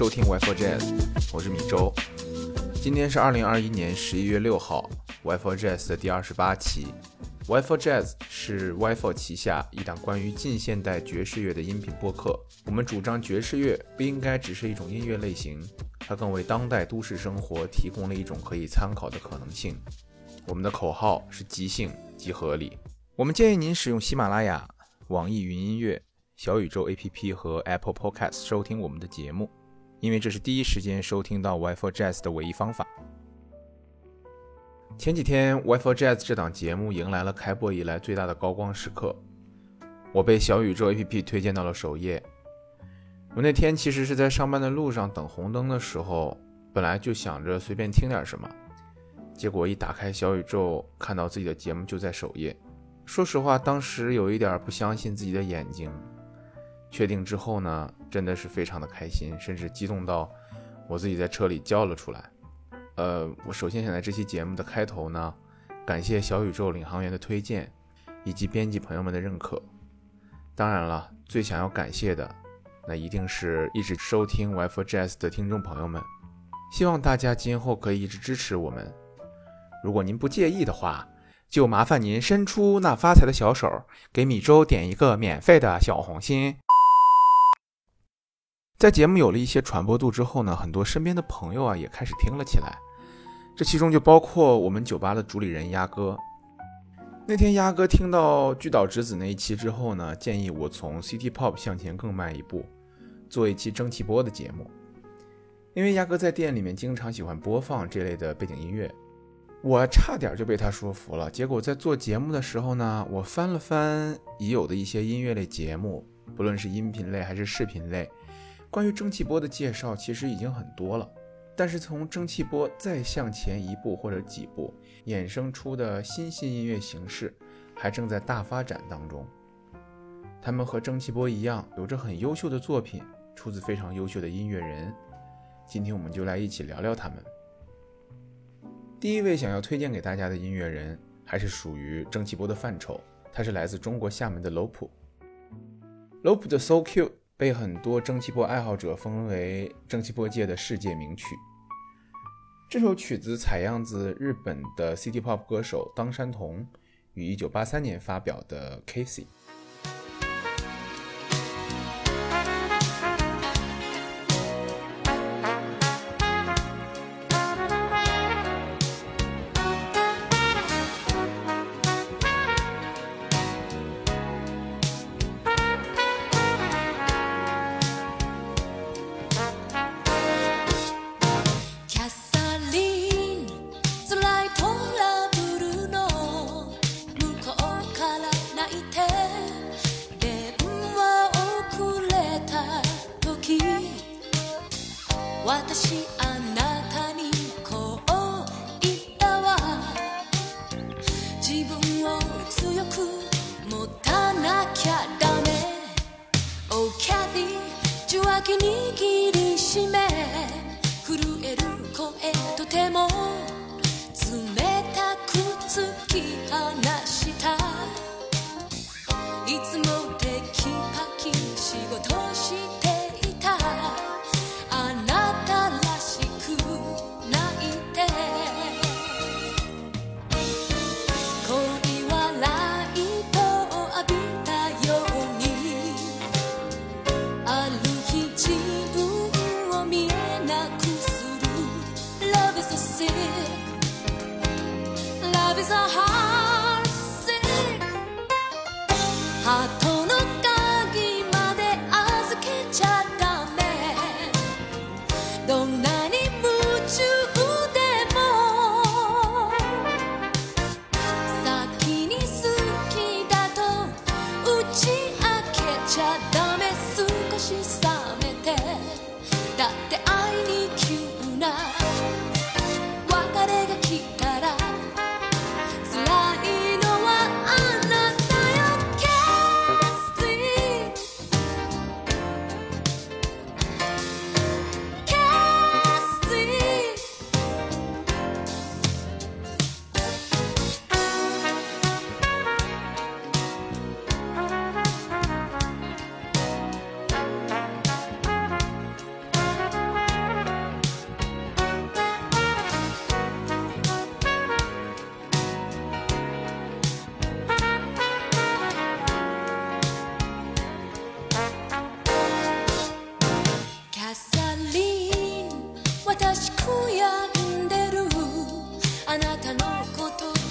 收听 WiFi Jazz，我是米周。今天是二零二一年十一月六号，WiFi Jazz 的第二十八期。WiFi Jazz 是 WiFi 旗下一档关于近现代爵士乐的音频播客。我们主张爵士乐不应该只是一种音乐类型，它更为当代都市生活提供了一种可以参考的可能性。我们的口号是即兴即合理。我们建议您使用喜马拉雅、网易云音乐。小宇宙 APP 和 Apple Podcast 收听我们的节目，因为这是第一时间收听到 Wi-Fi Jazz 的唯一方法。前几天 Wi-Fi Jazz 这档节目迎来了开播以来最大的高光时刻，我被小宇宙 APP 推荐到了首页。我那天其实是在上班的路上等红灯的时候，本来就想着随便听点什么，结果一打开小宇宙，看到自己的节目就在首页。说实话，当时有一点不相信自己的眼睛。确定之后呢，真的是非常的开心，甚至激动到我自己在车里叫了出来。呃，我首先想在这期节目的开头呢，感谢小宇宙领航员的推荐，以及编辑朋友们的认可。当然了，最想要感谢的，那一定是一直收听 WiFi Jazz 的听众朋友们。希望大家今后可以一直支持我们。如果您不介意的话，就麻烦您伸出那发财的小手，给米粥点一个免费的小红心。在节目有了一些传播度之后呢，很多身边的朋友啊也开始听了起来，这其中就包括我们酒吧的主理人鸭哥。那天鸭哥听到巨岛直子那一期之后呢，建议我从 City Pop 向前更迈一步，做一期蒸汽波的节目。因为鸭哥在店里面经常喜欢播放这类的背景音乐，我差点就被他说服了。结果在做节目的时候呢，我翻了翻已有的一些音乐类节目，不论是音频类还是视频类。关于蒸汽波的介绍其实已经很多了，但是从蒸汽波再向前一步或者几步，衍生出的新兴音乐形式还正在大发展当中。他们和蒸汽波一样，有着很优秀的作品，出自非常优秀的音乐人。今天我们就来一起聊聊他们。第一位想要推荐给大家的音乐人，还是属于蒸汽波的范畴，他是来自中国厦门的 Lope。Lope 的 So Cute。被很多蒸汽波爱好者封为蒸汽波界的世界名曲。这首曲子采样自日本的 City Pop 歌手当山童于1983年发表的《Casey》。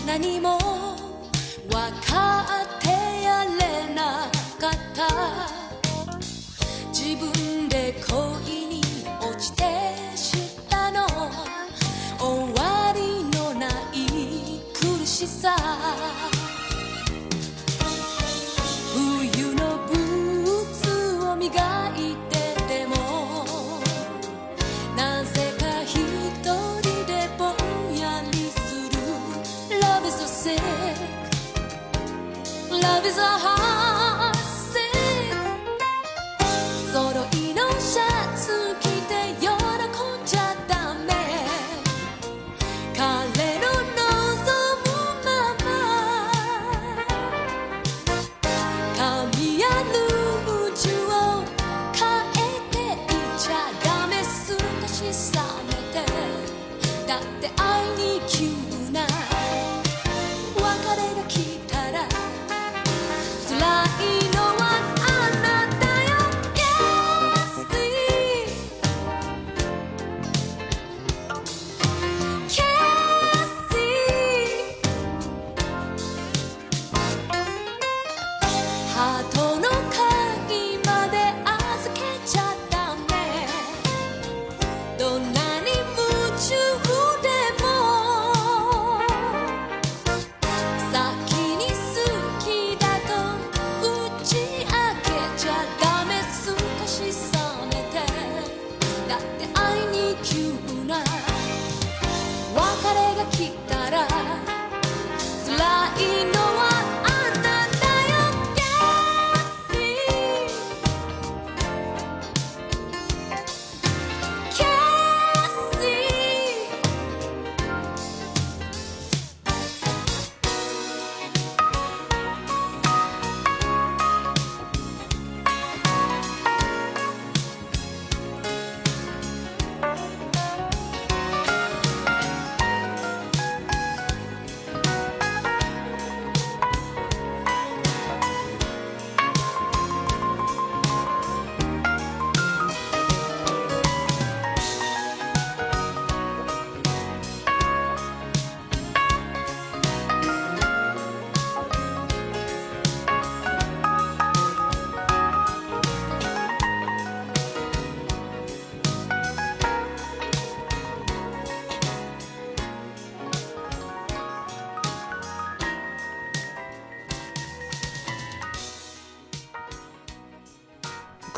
何もわか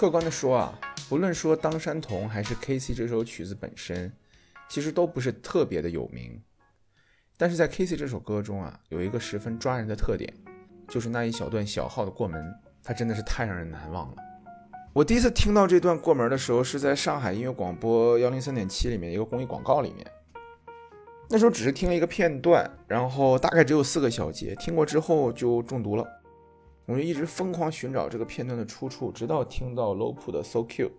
客观的说啊，不论说《当山童》还是《K C》这首曲子本身，其实都不是特别的有名。但是在《K C》这首歌中啊，有一个十分抓人的特点，就是那一小段小号的过门，它真的是太让人难忘了。我第一次听到这段过门的时候，是在上海音乐广播幺零三点七里面一个公益广告里面。那时候只是听了一个片段，然后大概只有四个小节，听过之后就中毒了。我就一直疯狂寻找这个片段的出处，直到听到罗普的 So Cute，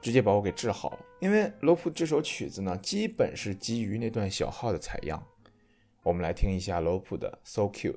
直接把我给治好了。因为罗普这首曲子呢，基本是基于那段小号的采样。我们来听一下罗普的 So Cute。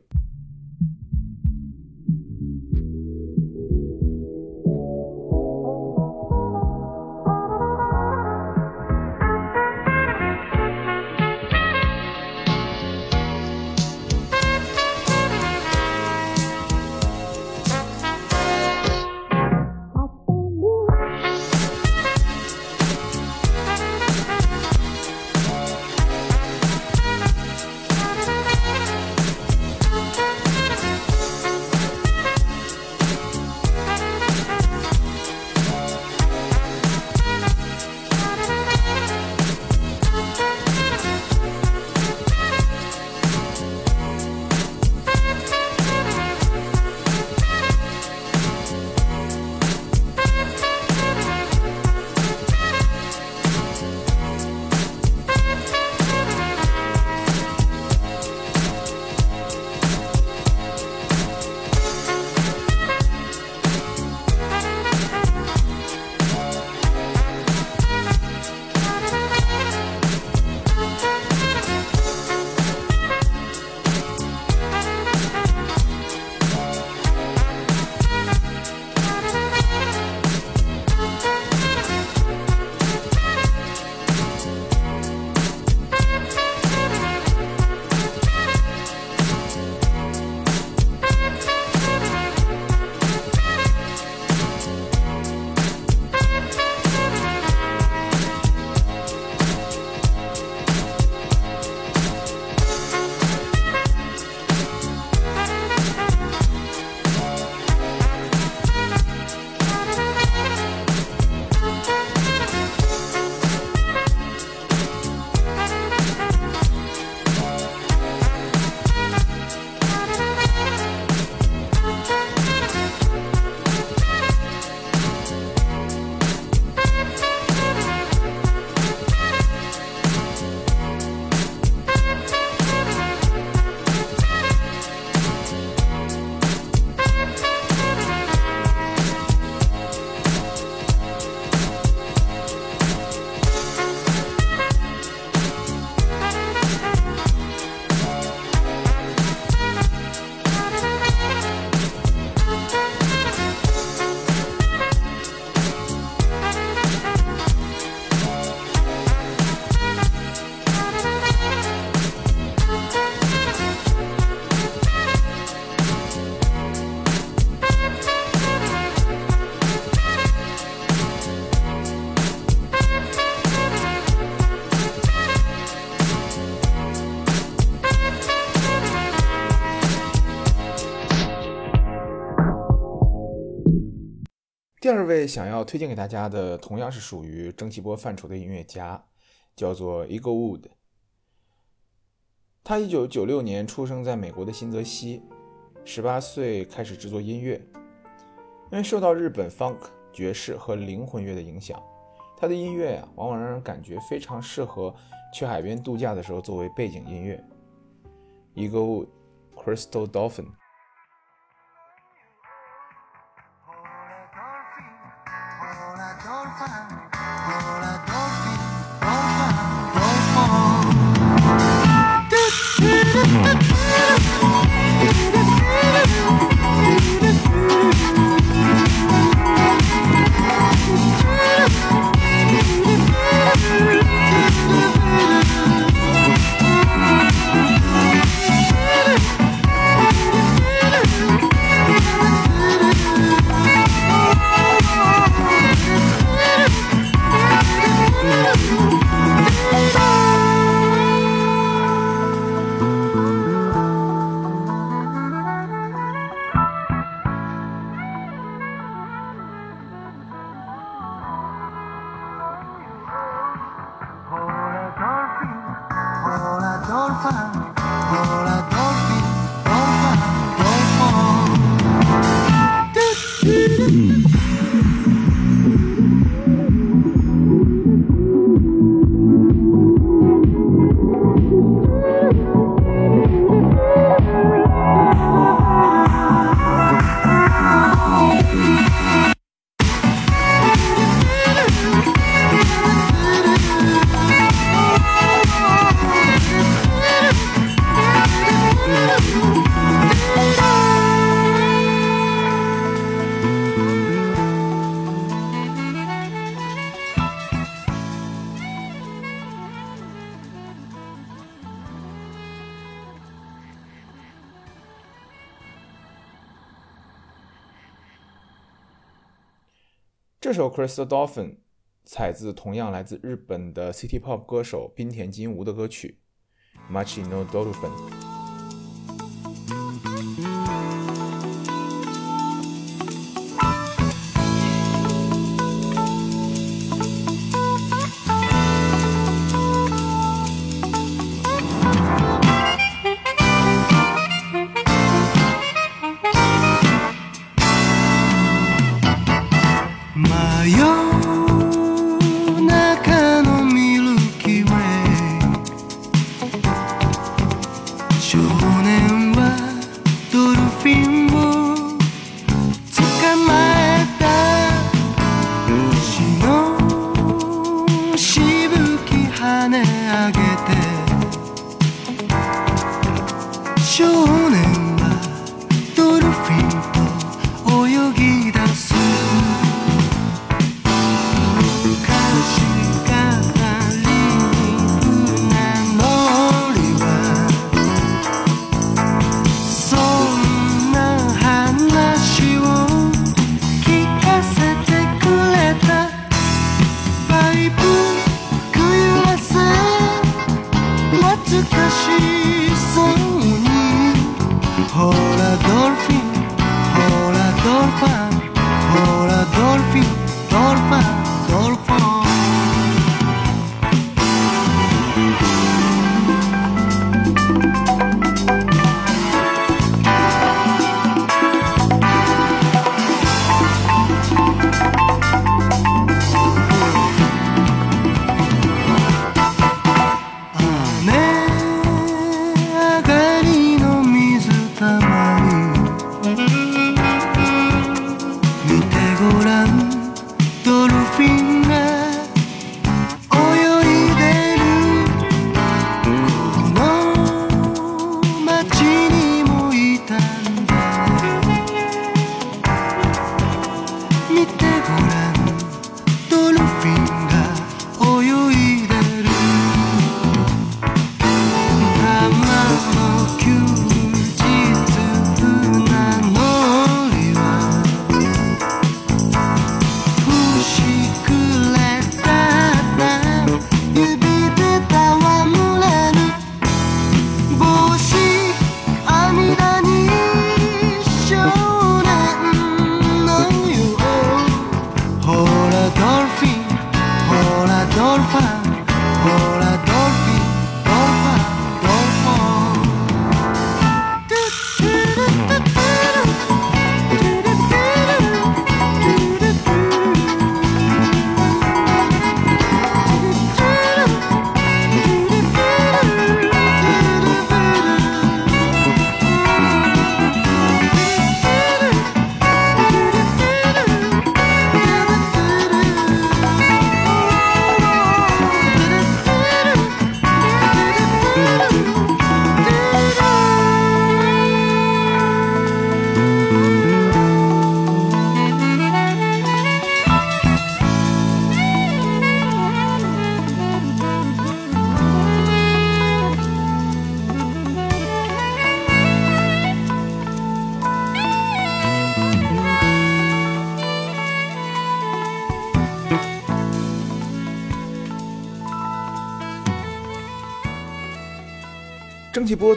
位想要推荐给大家的，同样是属于蒸汽波范畴的音乐家，叫做 Eagle Wood。他一九九六年出生在美国的新泽西，十八岁开始制作音乐。因为受到日本 funk 爵士和灵魂乐的影响，他的音乐呀、往往让人感觉非常适合去海边度假的时候作为背景音乐。Eagle Wood Crystal Dolphin。fire. Crystal Dolphin》采自同样来自日本的 City Pop 歌手滨田金吾的歌曲《Muchino Dolphin》。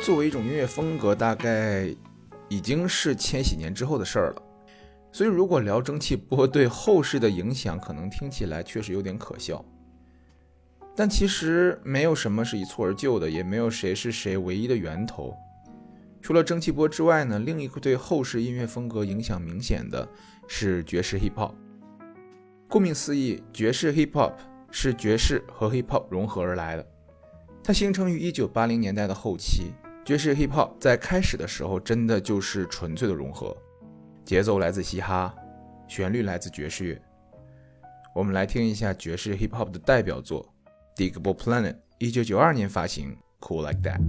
作为一种音乐风格，大概已经是千禧年之后的事儿了。所以，如果聊蒸汽波对后世的影响，可能听起来确实有点可笑。但其实没有什么是一蹴而就的，也没有谁是谁唯一的源头。除了蒸汽波之外呢，另一个对后世音乐风格影响明显的是爵士 hip hop。顾名思义，爵士 hip hop 是爵士和 hip hop 融合而来的。它形成于1980年代的后期。爵士 hip hop 在开始的时候真的就是纯粹的融合，节奏来自嘻哈，旋律来自爵士乐。我们来听一下爵士 hip hop 的代表作《Digable Planet》，一九九二年发行，《Cool Like That》。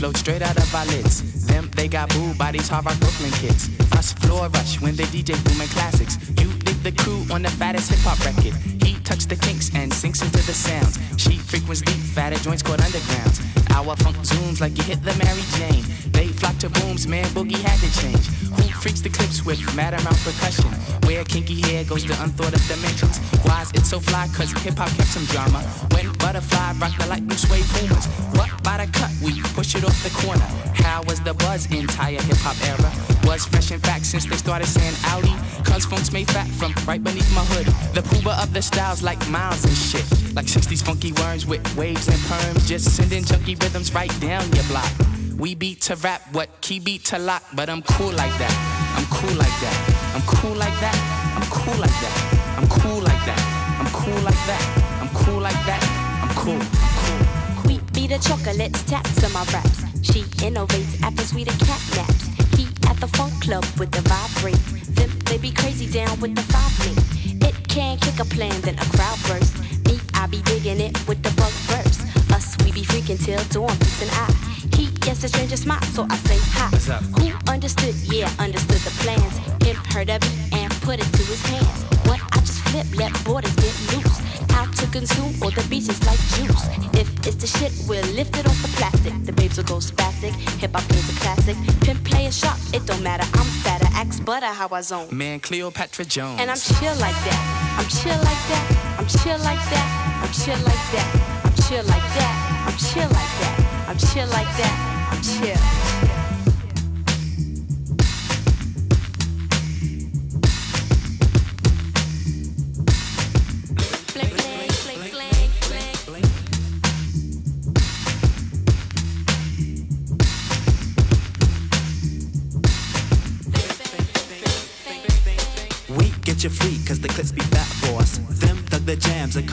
Float straight out of our lids. Them, they got booed by these rock Brooklyn kids. Us floor rush when they DJ booming classics. You dig the crew on the fattest hip hop record. He touch the kinks and sinks into the sounds. She frequents deep, fatter joints called undergrounds. Our funk zooms like you hit the Mary Jane. They flock to booms, man, boogie had to change. Who freaks the clips with mad amount percussion? Where kinky hair goes to unthought of dimensions. Why's it so fly? Cause hip hop kept some drama. When butterfly rock the light blue suede pumas. What by the cut? We push it off the corner. How was the buzz entire hip hop era? Was fresh in fact since they started saying Audi. Cause funk's made fat from right beneath my hood. The pooba of the styles like miles and shit. Like 60s funky worms with waves and perms. Just sending junky rhythms right down your block. We beat to rap, what key beat to lock, but I'm cool like that. I'm cool like that. I'm cool like that. I'm cool like that. I'm cool like that. I'm cool like that. I'm cool like that. I'm cool. I'm cool. We be the chocolates, taps on my raps. She innovates after sweeter cat naps. He at the funk club with the vibrate. Them they be crazy down with the five me. It can kick a plan, then a crowd burst. Me, I be digging it with the bug verse. Us, we be freaking till dawn beats an eye. He gets a stranger smile, so I say hi. What's up? Who understood? Yeah, understood the plans. Him heard of it and put it to his hands. What I let borders get loose. Out to consume all the beaches like juice. If it's the shit, we'll lift it off the plastic. The babes will go spastic. Hip hop is a classic. Pimp play a shot, it don't matter. I'm fatter, axe butter how I zone. Man, Cleopatra Jones. And I'm chill like that. I'm chill like that. I'm chill like that. I'm chill like that. I'm chill like that. I'm chill like that. I'm chill like that. I'm chill.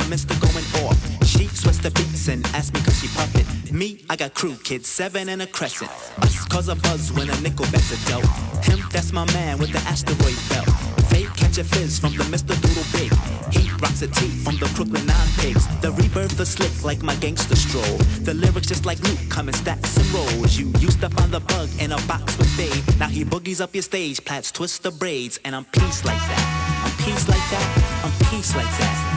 To going off. She sweats the beats and asked me cause she it. Me, I got crew kids, seven and a crescent. Us cause a buzz when a nickel bets a dealt. Him, that's my man with the asteroid belt. They catch a fizz from the Mr. Doodle Big. He rocks a tee from the Brooklyn Nine Pigs. The rebirth is slick like my gangster stroll. The lyrics just like Luke come in stacks and rolls. You used to find the bug in a box with fade. Now he boogies up your stage, plats twist the braids, and I'm peace like that. I'm peace like that. I'm peace like that.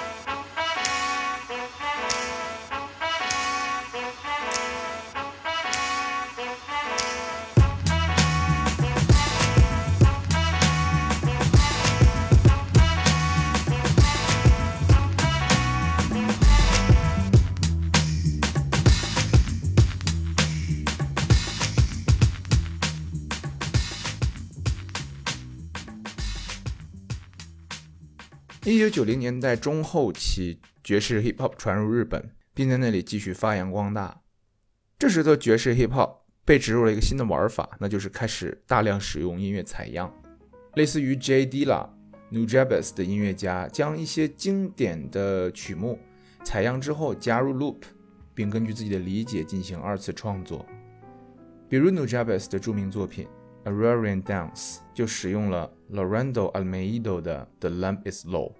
一九九零年代中后期，爵士 hip hop 传入日本，并在那里继续发扬光大。这时的爵士 hip hop 被植入了一个新的玩法，那就是开始大量使用音乐采样，类似于 J. Dilla、Nujabes 的音乐家将一些经典的曲目采样之后加入 loop，并根据自己的理解进行二次创作。比如 Nujabes 的著名作品《a r a r i a n Dance》就使用了 Lorendo Almeida 的《The Lamp Is Low》。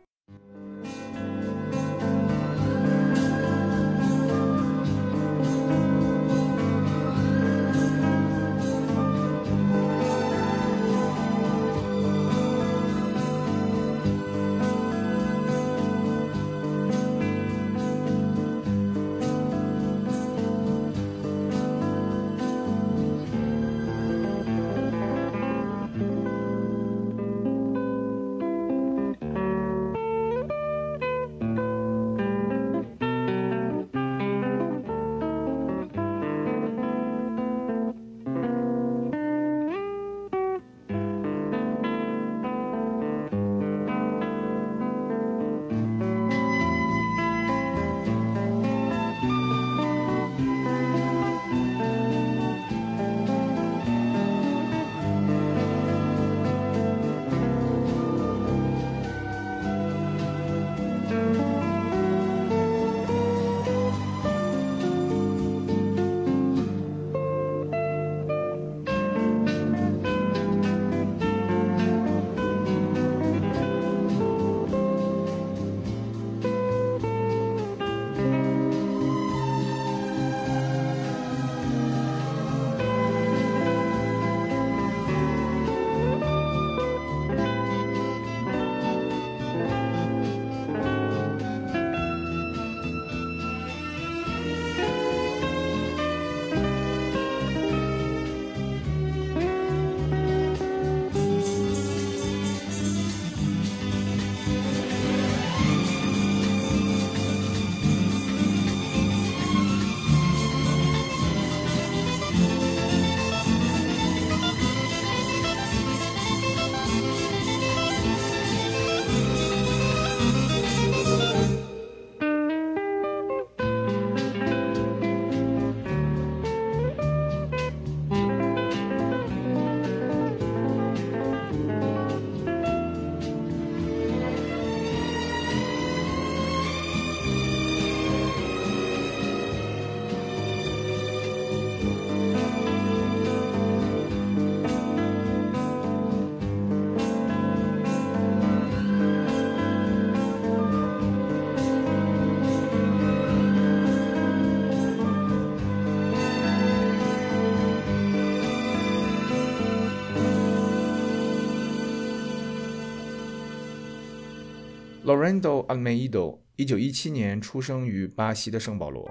Lorendo Almeida，一九一七年出生于巴西的圣保罗。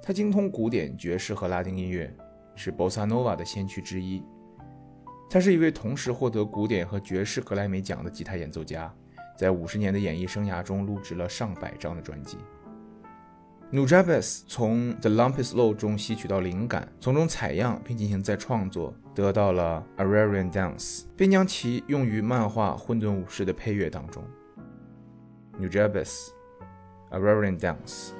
他精通古典、爵士和拉丁音乐，是 Bossa Nova 的先驱之一。他是一位同时获得古典和爵士格莱美奖的吉他演奏家，在五十年的演艺生涯中录制了上百张的专辑。Nujabes 从 The Lumpislow 中吸取到灵感，从中采样并进行再创作，得到了 Ararian Dance，并将其用于漫画《混沌武士》的配乐当中。New Nujabes, a reverend dance.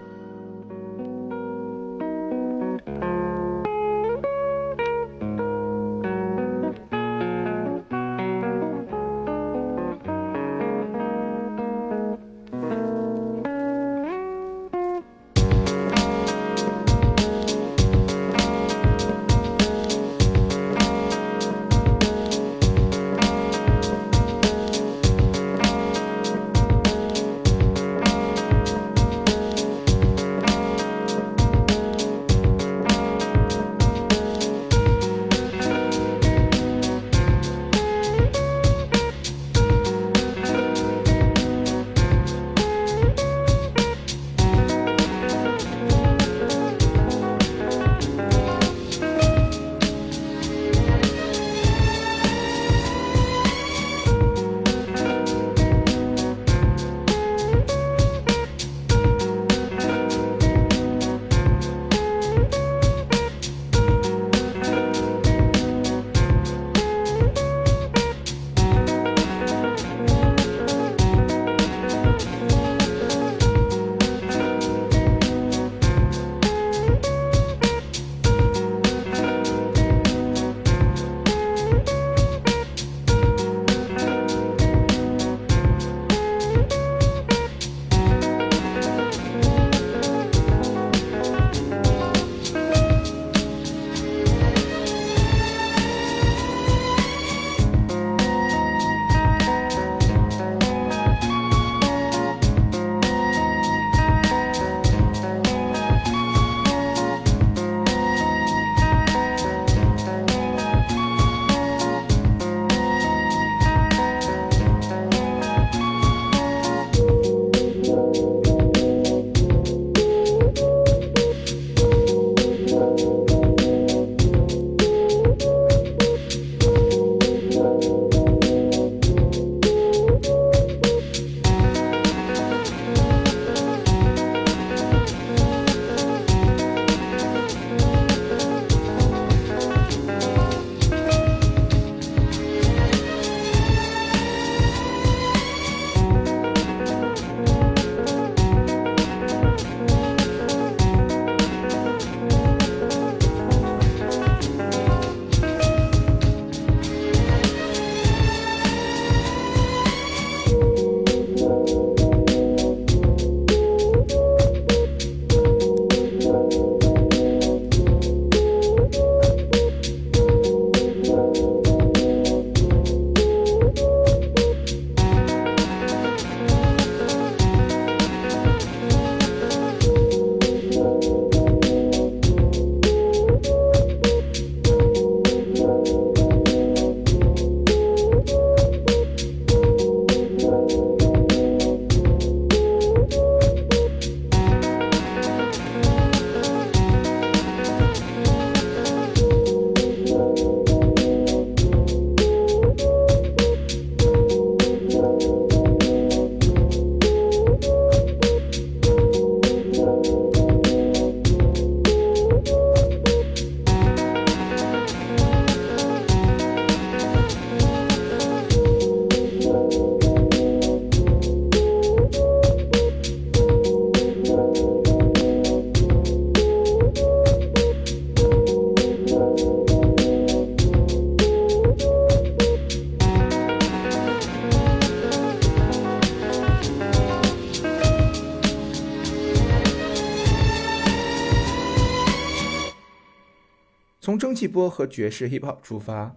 从蒸汽波和爵士 hip hop 出发，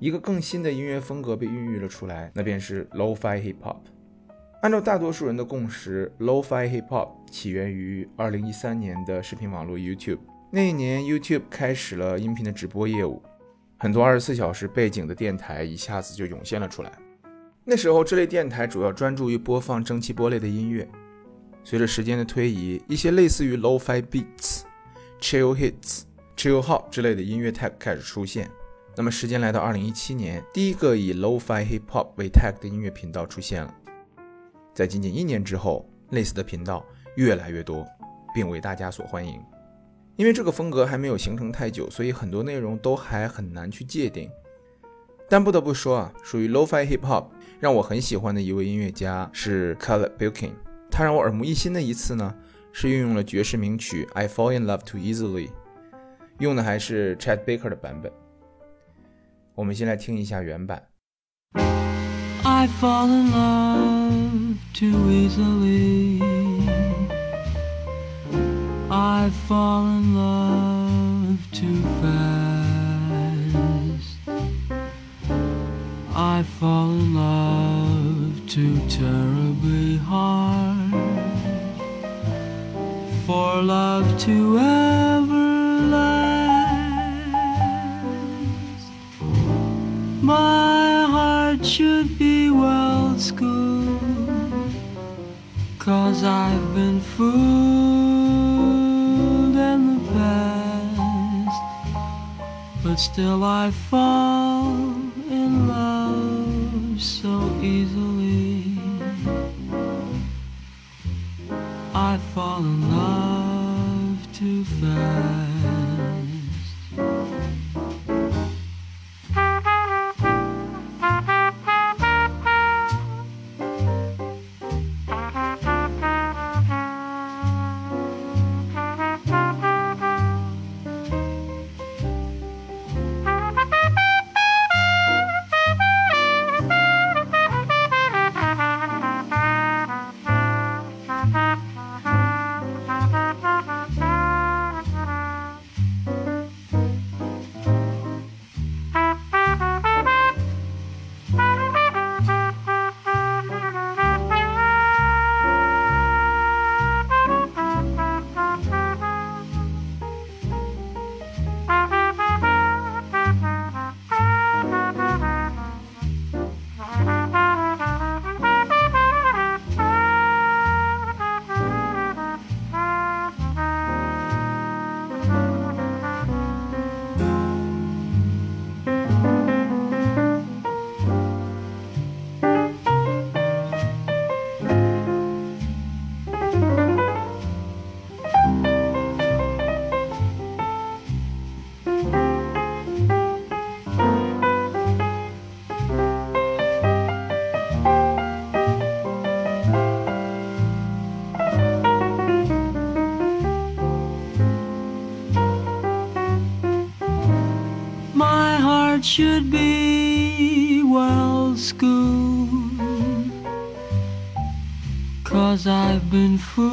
一个更新的音乐风格被孕育了出来，那便是 lo-fi hip hop。按照大多数人的共识，lo-fi hip hop 起源于2013年的视频网络 YouTube。那一年，YouTube 开始了音频的直播业务，很多24小时背景的电台一下子就涌现了出来。那时候，这类电台主要专注于播放蒸汽波类的音乐。随着时间的推移，一些类似于 lo-fi beats、chill hits、chill hop 之类的音乐 tag 开始出现。那么，时间来到2017年，第一个以 lo-fi hip hop 为 tag 的音乐频道出现了。在仅仅一年之后，类似的频道越来越多，并为大家所欢迎。因为这个风格还没有形成太久，所以很多内容都还很难去界定。但不得不说啊，属于 lo-fi hip hop 让我很喜欢的一位音乐家是 Caleb Bilkin。他让我耳目一新的一次呢，是运用了爵士名曲《I Fall in Love Too Easily》，用的还是 Chad Baker 的版本。我们先来听一下原版。 I fall in love too easily. I fall in love too fast. I fall in love too terribly hard. For love to ever Should be well schooled. Cause I've been fooled in the past. But still I fall in love so easily. I fall in love should be well schooled. Cause I've been fooled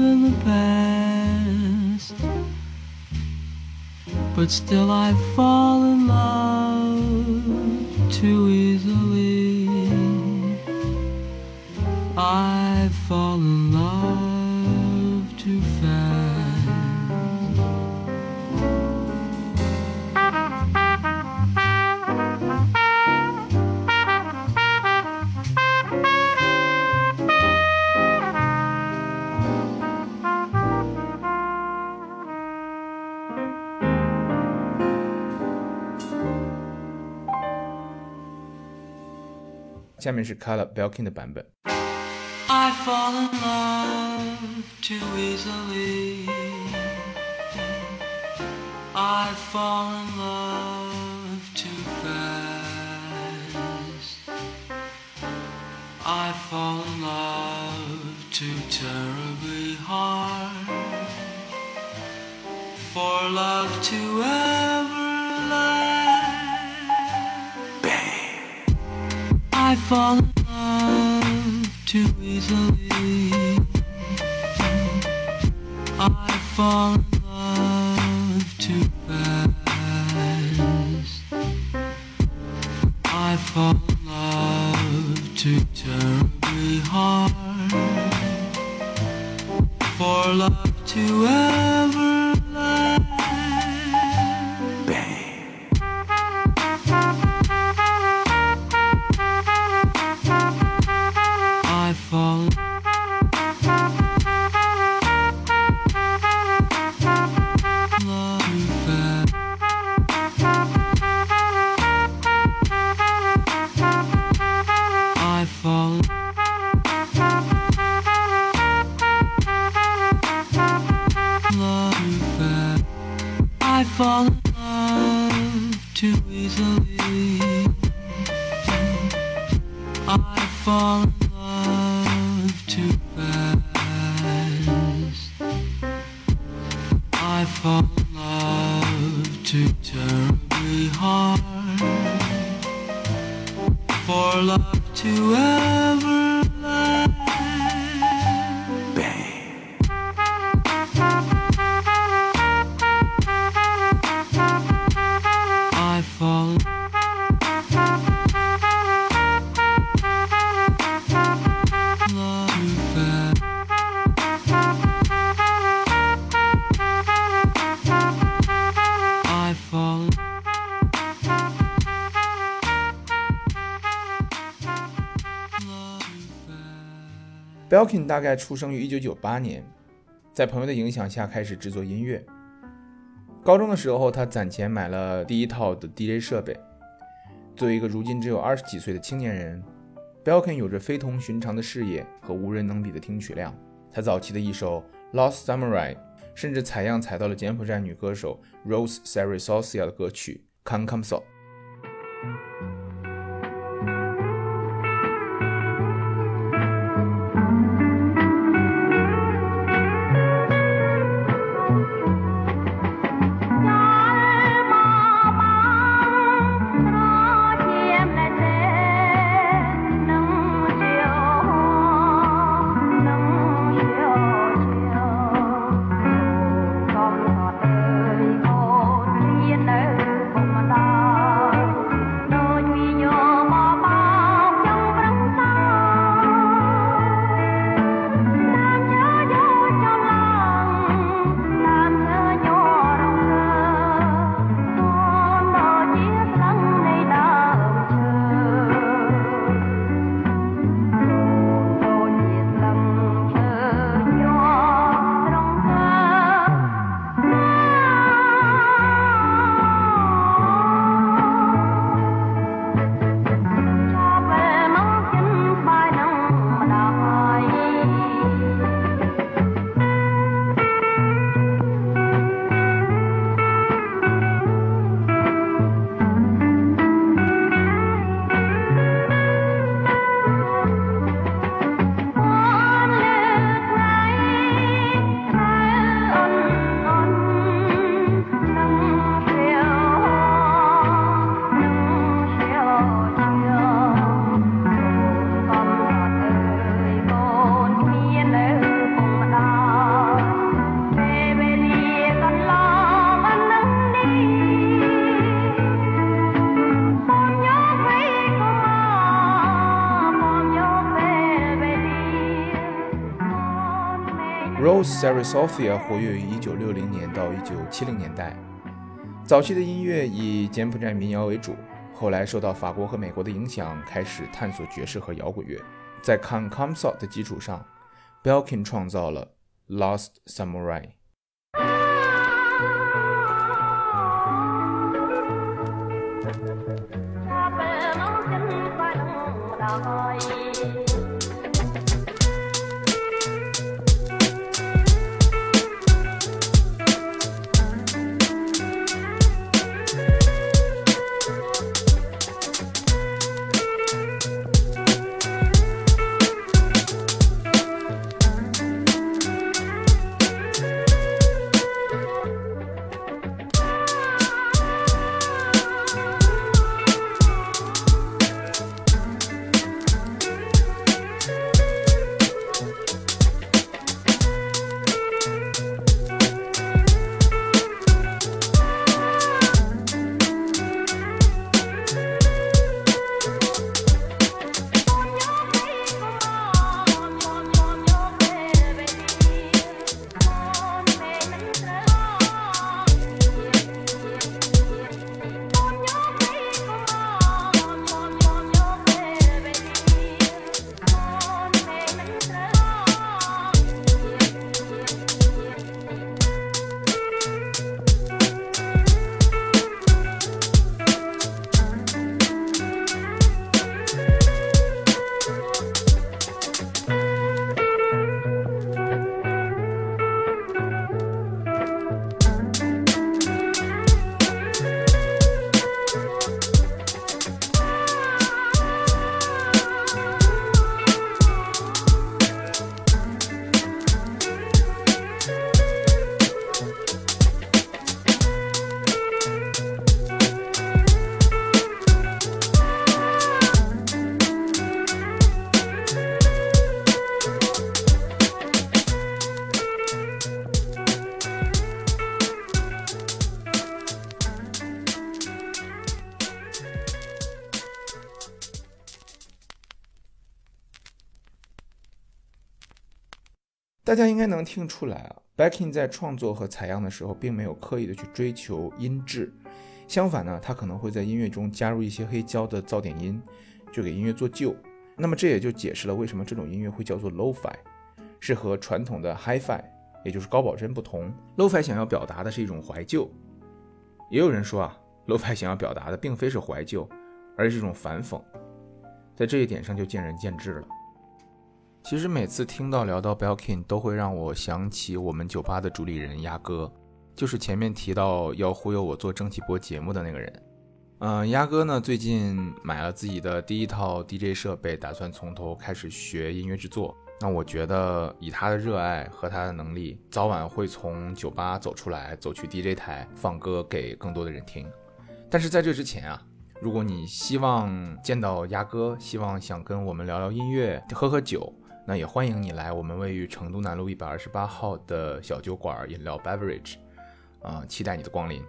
in the past. But still I fall in love 下面是 Caleb Belkin 的版本。 I fall in love too easily. I fall in love too fast. I fall in love too terribly hard. For love to ever Vol. Hard. For love to ever Belkin 大概出生于1998年，在朋友的影响下开始制作音乐。高中的时候，他攒钱买了第一套的 DJ 设备。作为一个如今只有二十几岁的青年人，Belkin 有着非同寻常的视野和无人能比的听取量。他早期的一首《Lost Samurai》甚至采样采到了柬埔寨女歌手 Rose Sarisosia 的歌曲《Kan Kam So》。Sara Sophia 活跃于1960年到1970年代，早期的音乐以柬埔寨民谣为主，后来受到法国和美国的影响，开始探索爵士和摇滚乐。在 Kan Kam So 的基础上，Belkin 创造了《Lost Samurai 大家应该能听出来啊，Backing 在创作和采样的时候，并没有刻意的去追求音质，相反呢，他可能会在音乐中加入一些黑胶的噪点音，就给音乐做旧。那么这也就解释了为什么这种音乐会叫做 Lo-Fi，是和传统的 Hi-Fi，也就是高保真不同。Lo-Fi 想要表达的是一种怀旧，也有人说啊，Lo-Fi 想要表达的并非是怀旧，而是一种反讽。在这一点上就见仁见智了。其实每次听到聊到 Belkin，都会让我想起我们酒吧的主理人鸭哥，就是前面提到要忽悠我做蒸汽波节目的那个人。嗯，鸭哥呢最近买了自己的第一套 DJ 设备，打算从头开始学音乐制作。那我觉得以他的热爱和他的能力，早晚会从酒吧走出来，走去 DJ 台放歌给更多的人听。但是在这之前啊，如果你希望见到鸭哥，希望想跟我们聊聊音乐、喝喝酒。那也欢迎你来我们位于成都南路一百二十八号的小酒馆饮料 Beverage，啊、期待你的光临。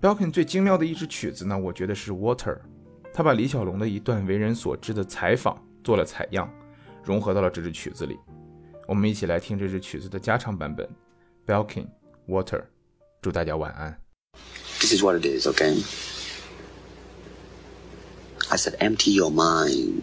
Belkin 最精妙的一支曲子呢，我觉得是 Water，他把李小龙的一段为人所知的采访做了采样，融合到了这支曲子里。我们一起来听这支曲子的加长版本，Belkin Water。祝大家晚安。This is what it is, okay? I said, empty your mind.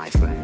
my friend.